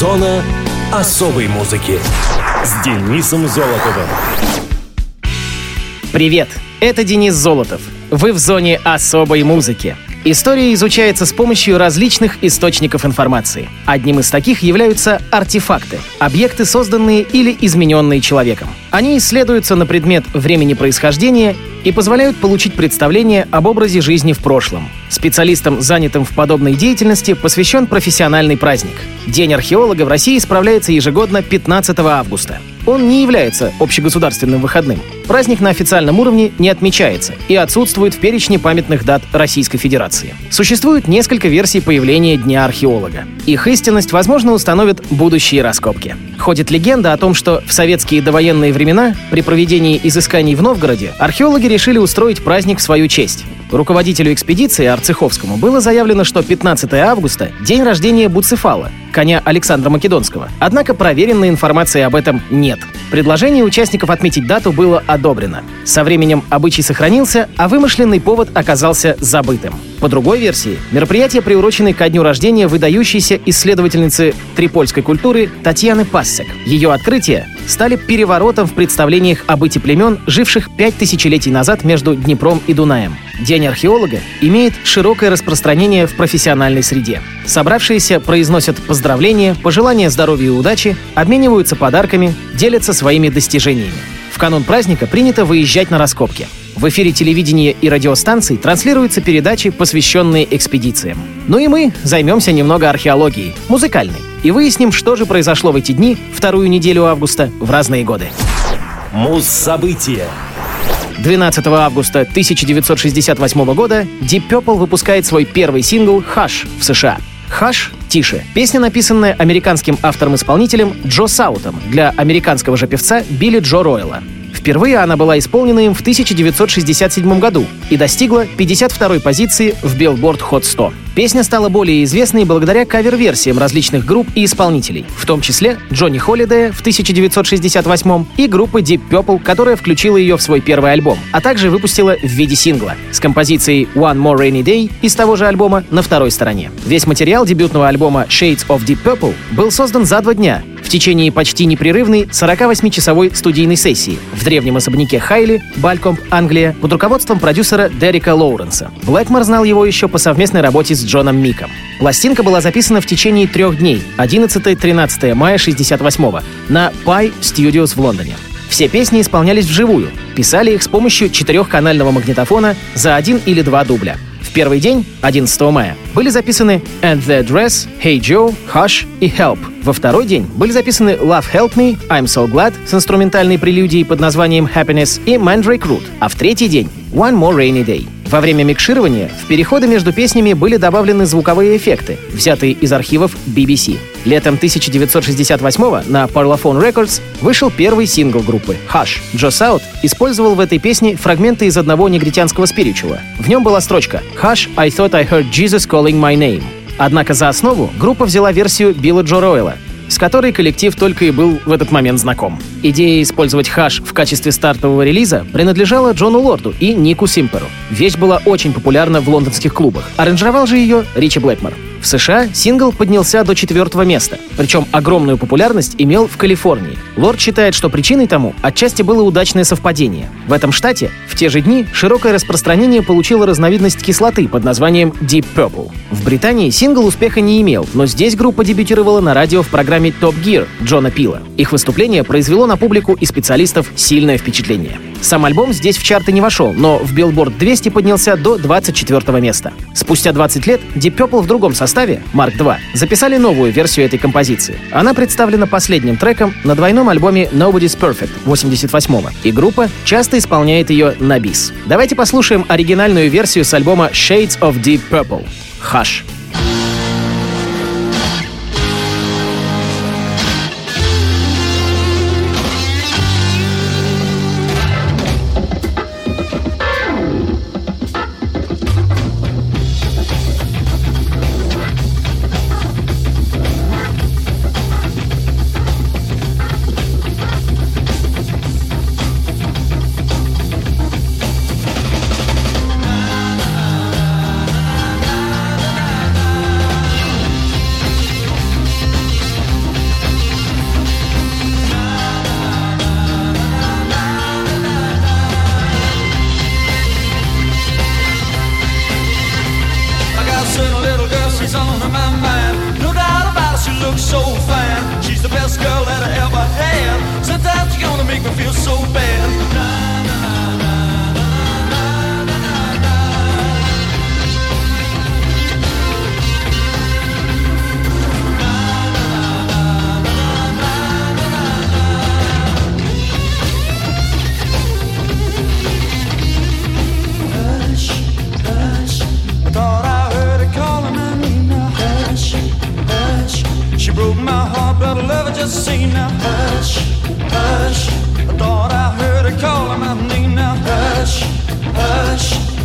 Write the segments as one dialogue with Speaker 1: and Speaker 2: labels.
Speaker 1: Зона особой музыки с Денисом Золотовым.
Speaker 2: Привет, это Денис Золотов. Вы в зоне особой музыки. История изучается с помощью различных источников информации. Одним из таких являются артефакты — объекты, созданные или измененные человеком. Они исследуются на предмет времени происхождения и позволяют получить представление об образе жизни в прошлом. Специалистам, занятым в подобной деятельности, посвящен профессиональный праздник. День археолога в России справляется ежегодно 15 августа. Он не является общегосударственным выходным. Праздник на официальном уровне не отмечается и отсутствует в перечне памятных дат Российской Федерации. Существует несколько версий появления Дня археолога. Их истинность, возможно, установят будущие раскопки. Ходит легенда о том, что в советские довоенные времена при проведении изысканий в Новгороде археологи решили устроить праздник в свою честь. Руководителю экспедиции Арцеховскому было заявлено, что 15 августа — день рождения Буцефала, коня Александра Македонского. Однако проверенной информации об этом нет. Предложение участников отметить дату было одобрено. Со временем обычай сохранился, а вымышленный повод оказался забытым. По другой версии, мероприятие приурочено ко дню рождения выдающейся исследовательницы трипольской культуры Татьяны Пассек. Ее открытия стали переворотом в представлениях о быте племен, живших пять тысячелетий назад между Днепром и Дунаем. День археолога имеет широкое распространение в профессиональной среде. Собравшиеся произносят поздравления, пожелания здоровья и удачи, обмениваются подарками, делятся своими достижениями. В канун праздника принято выезжать на раскопки. В эфире телевидения и радиостанций транслируются передачи, посвященные экспедициям. Ну и мы займемся немного археологией, музыкальной, и выясним, что же произошло в эти дни, вторую неделю августа, в разные годы.
Speaker 1: Муз-события
Speaker 2: 12 августа 1968 года Deep Purple выпускает свой первый сингл «Hush» в США. «Hush» — «Тише». Песня, написанная американским автором-исполнителем Джо Саутом для американского же певца Билли Джо Ройла. Впервые она была исполнена им в 1967 году и достигла 52-й позиции в Billboard Hot 100. Песня стала более известной благодаря кавер-версиям различных групп и исполнителей, в том числе Джонни Холлидея в 1968 и группы Deep Purple, которая включила ее в свой первый альбом, а также выпустила в виде сингла с композицией One More Rainy Day из того же альбома на второй стороне. Весь материал дебютного альбома Shades of Deep Purple был создан за два дня течение почти непрерывной 48-часовой студийной сессии в древнем особняке Хайли, Балькомп, Англия, под руководством продюсера Дерека Лоуренса. Блэкмор знал его еще по совместной работе с Джоном Миком. Пластинка была записана в течение трех дней, 11-13 мая 68 на Pi Studios в Лондоне. Все песни исполнялись вживую, писали их с помощью четырехканального магнитофона за один или два дубля. Первый день, 11 мая, были записаны «And the Dress», «Hey Joe», «Hush» и «Help». Во второй день были записаны «Love Help Me», «I'm So Glad» с инструментальной прелюдией под названием «Happiness» и «Mandrake Root», а в третий день «One More Rainy Day». Во время микширования в переходы между песнями были добавлены звуковые эффекты, взятые из архивов BBC. Летом 1968 на Parlophone Records вышел первый сингл группы «Hush». Джо Саут использовал в этой песне фрагменты из одного негритянского спиричула. В нем была строчка «Hush, I thought I heard Jesus calling my name». Однако за основу группа взяла версию Билла Джо Ройла, с которой коллектив только и был в этот момент знаком. Идея использовать хаш в качестве стартового релиза принадлежала Джону Лорду и Нику Симперу. Вещь была очень популярна в лондонских клубах. Аранжировал же ее Ричи Блэкмор. В США сингл поднялся до четвертого места, причем огромную популярность имел в Калифорнии. Лорд считает, что причиной тому отчасти было удачное совпадение. В этом штате в те же дни широкое распространение получила разновидность кислоты под названием Deep Purple. В Британии сингл успеха не имел, но здесь группа дебютировала на радио в программе Top Gear Джона Пила. Их выступление произвело на публику и специалистов сильное впечатление. Сам альбом здесь в чарты не вошел, но в Billboard 200 поднялся до 24 места. Спустя 20 лет Deep Purple в другом составе, Mark II, записали новую версию этой композиции. Она представлена последним треком на двойном альбоме Nobody's Perfect 88-го, и группа часто исполняет ее на бис. Давайте послушаем оригинальную версию с альбома Shades of Deep Purple. Hush.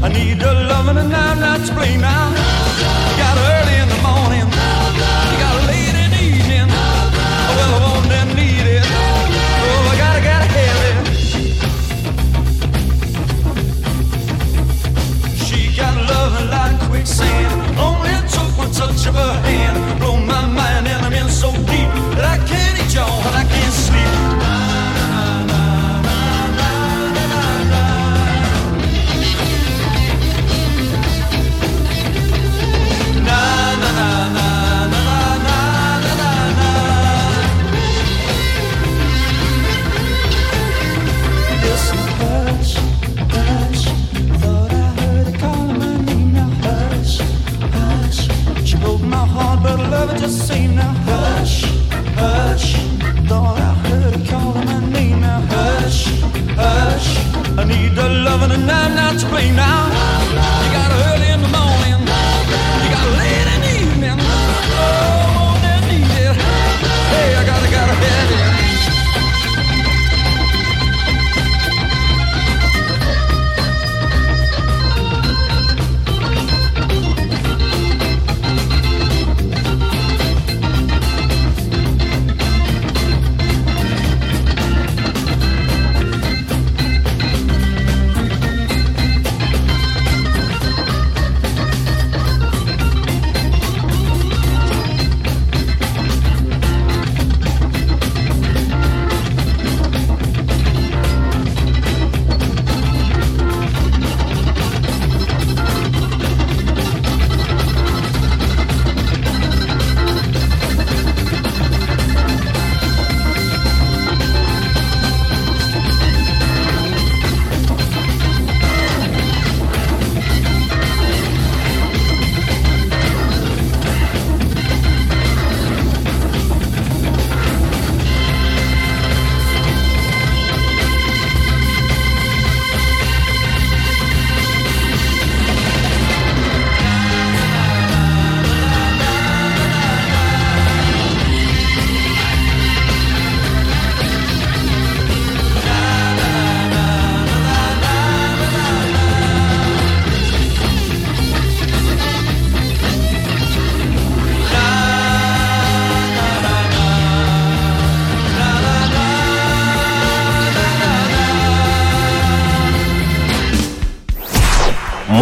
Speaker 3: I need your loving and I'm not to blame now. Got early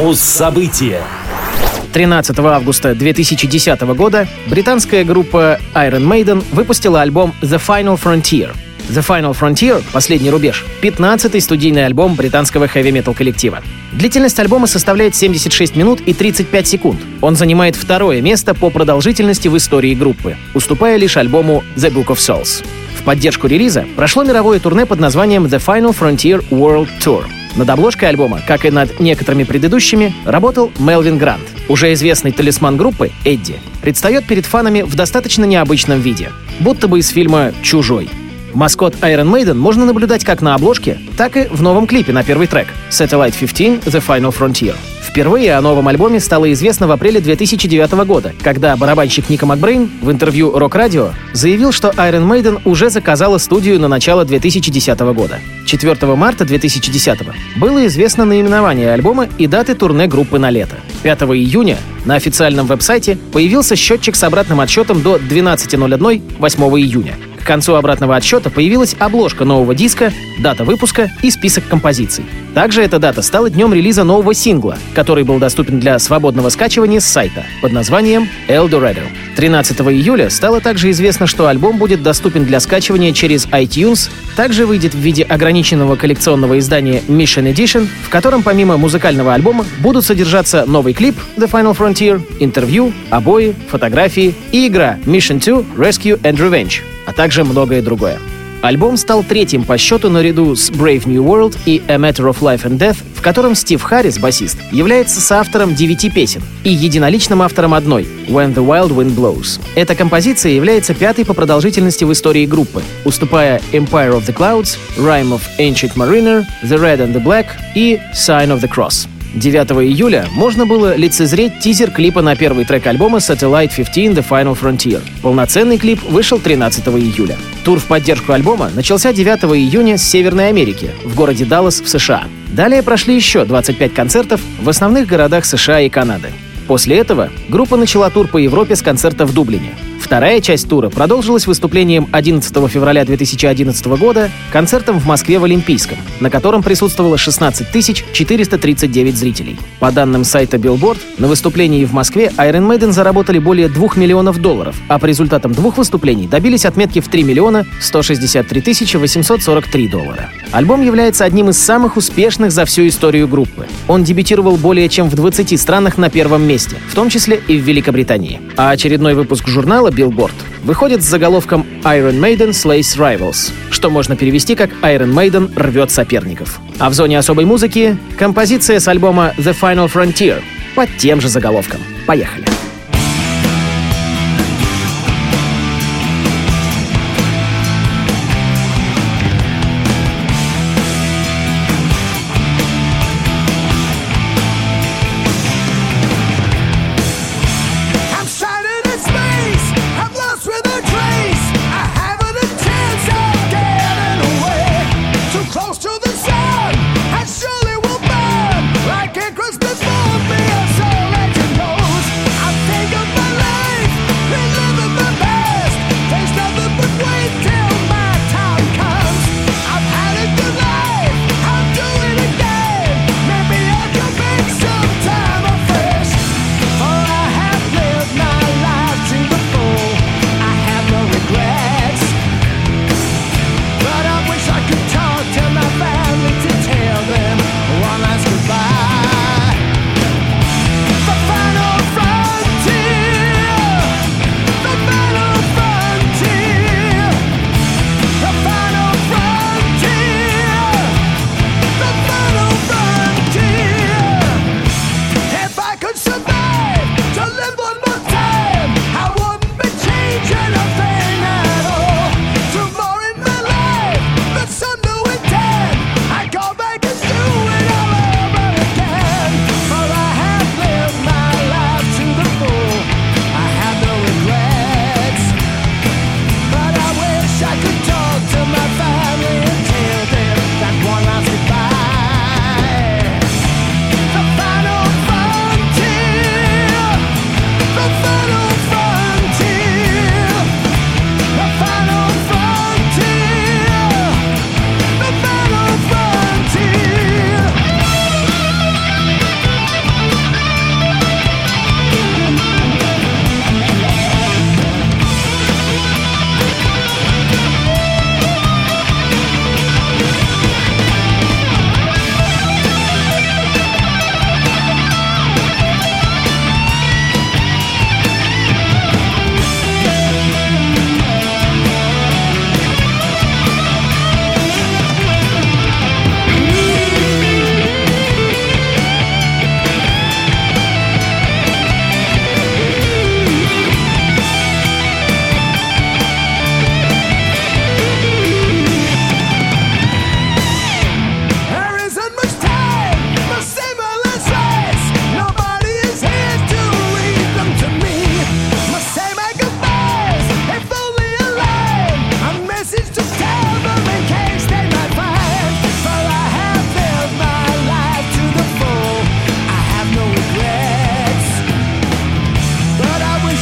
Speaker 1: Муз-события.
Speaker 2: 13 августа 2010 года британская группа Iron Maiden выпустила альбом The Final Frontier. The Final Frontier — «Последний рубеж» — 15-й студийный альбом британского хэви-метал коллектива. Длительность альбома составляет 76 минут и 35 секунд. Он занимает второе место по продолжительности в истории группы, уступая лишь альбому The Book of Souls. В поддержку релиза прошло мировое турне под названием The Final Frontier World Tour. Над обложкой альбома, как и над некоторыми предыдущими, работал Мелвин Грант. Уже известный талисман группы, Эдди, предстает перед фанами в достаточно необычном виде, будто бы из фильма «Чужой». Маскот Iron Maiden можно наблюдать как на обложке, так и в новом клипе на первый трек Satellite 15 The Final Frontier. Впервые о новом альбоме стало известно в апреле 2009 года, когда барабанщик Ника Макбрейн в интервью Rock Radio заявил, что Iron Maiden уже заказала студию на начало 2010 года. 4 марта 2010 было известно наименование альбома и даты турне группы на лето. 5 июня на официальном веб-сайте появился счетчик с обратным отсчетом до 12.01 8 июня. К концу обратного отсчета появилась обложка нового диска, дата выпуска и список композиций. Также эта дата стала днем релиза нового сингла, который был доступен для свободного скачивания с сайта под названием Eldorado. 13 июля стало также известно, что альбом будет доступен для скачивания через iTunes, также выйдет в виде ограниченного коллекционного издания Mission Edition, в котором помимо музыкального альбома будут содержаться новый клип The Final Frontier, интервью, обои, фотографии и игра Mission 2 Rescue and Revenge, а также многое другое. Альбом стал третьим по счету наряду с Brave New World и A Matter of Life and Death, в котором Стив Харрис, басист, является соавтором девяти песен и единоличным автором одной — When the Wild Wind Blows. Эта композиция является пятой по продолжительности в истории группы, уступая Empire of the Clouds, Rhyme of Ancient Mariner, The Red and the Black и Sign of the Cross. 9 июля можно было лицезреть тизер клипа на первый трек альбома Satellite 15 The Final Frontier. Полноценный клип вышел 13 июля. Тур в поддержку альбома начался 9 июня с Северной Америки, в городе Даллас в США. Далее прошли еще 25 концертов в основных городах США и Канады. После этого группа начала тур по Европе с концерта в Дублине. Вторая часть тура продолжилась выступлением 11 февраля 2011 года концертом в Москве в Олимпийском, на котором присутствовало 16 439 зрителей. По данным сайта Billboard, на выступлении в Москве Iron Maiden заработали более 2 миллионов долларов, а по результатам двух выступлений добились отметки в 3 миллиона 163 843 доллара. Альбом является одним из самых успешных за всю историю группы. Он дебютировал более чем в 20 странах на первом месте, в том числе и в Великобритании. А очередной выпуск журнала Billboard выходит с заголовком Iron Maiden Slays Rivals, что можно перевести как Iron Maiden рвет соперников. А в зоне особой музыки композиция с альбома The Final Frontier под тем же заголовком. Поехали!
Speaker 4: I'm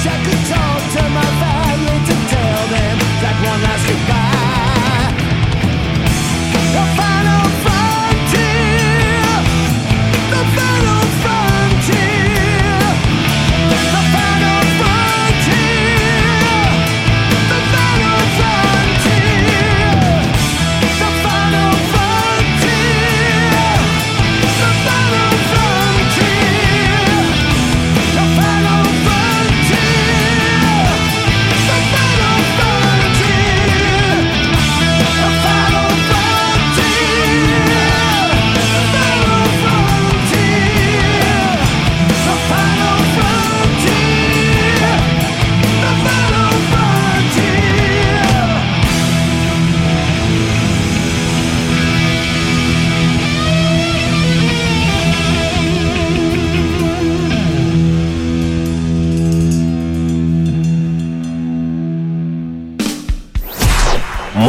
Speaker 4: Shut the time.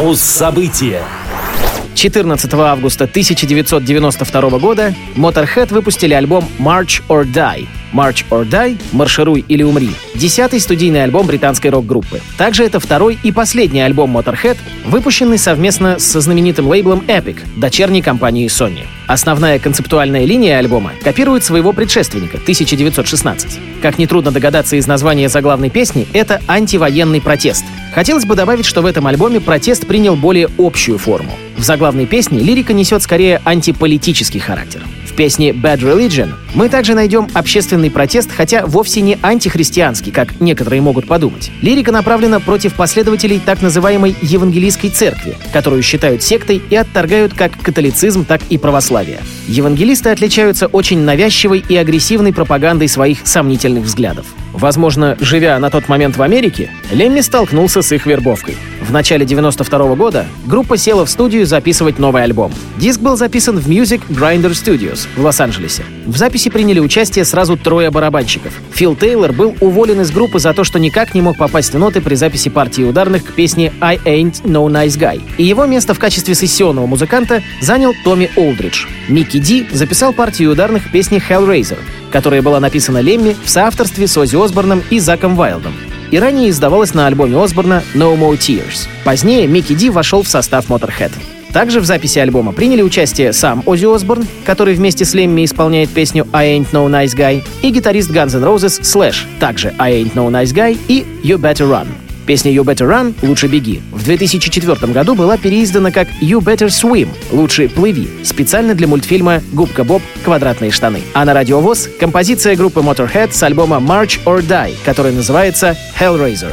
Speaker 1: Муз-события.
Speaker 2: 14 августа 1992 года Motorhead выпустили альбом March or Die. March or Die — «Маршируй или умри» — десятый студийный альбом британской рок-группы. Также это второй и последний альбом Motorhead, выпущенный совместно со знаменитым лейблом Epic, дочерней компанией Sony. Основная концептуальная линия альбома копирует своего предшественника, 1916. Как нетрудно догадаться из названия заглавной песни, это антивоенный протест. Хотелось бы добавить, что в этом альбоме протест принял более общую форму. В заглавной песне лирика несет скорее антиполитический характер. В песне Bad Religion мы также найдем общественный протест, хотя вовсе не антихристианский, как некоторые могут подумать. Лирика направлена против последователей так называемой евангелийской церкви, которую считают сектой и отторгают как католицизм, так и православие. Евангелисты отличаются очень навязчивой и агрессивной пропагандой своих сомнительных взглядов. Возможно, живя на тот момент в Америке, Лемми столкнулся с их вербовкой. В начале 92 года группа села в студию записывать новый альбом. Диск был записан в Music Grinder Studios в Лос-Анджелесе. В записи приняли участие сразу трое барабанщиков. Фил Тейлор был уволен из группы за то, что никак не мог попасть в ноты при записи партии ударных к песне «I Ain't No Nice Guy». И его место в качестве сессионного музыканта занял Томми Олдридж. Микки Ди записал партию ударных к песне «Hellraiser», которая была написана Лемми в соавторстве с Оззи Осборном и Заком Вайлдом и ранее издавалась на альбоме Осборна «No More Tears». Позднее Микки Ди вошел в состав Motorhead. Также в записи альбома приняли участие сам Оззи Осборн, который вместе с Лемми исполняет песню «I Ain't No Nice Guy», и гитарист Guns N' Roses Slash, также «I Ain't No Nice Guy» и «You Better Run». Песня «You Better Run» — «Лучше беги» в 2004 году была переиздана как «You Better Swim» — «Лучше плыви» специально для мультфильма «Губка Боб. Квадратные штаны». А на радиовоз — композиция группы Motorhead с альбома «March or Die», который называется «Hellraiser».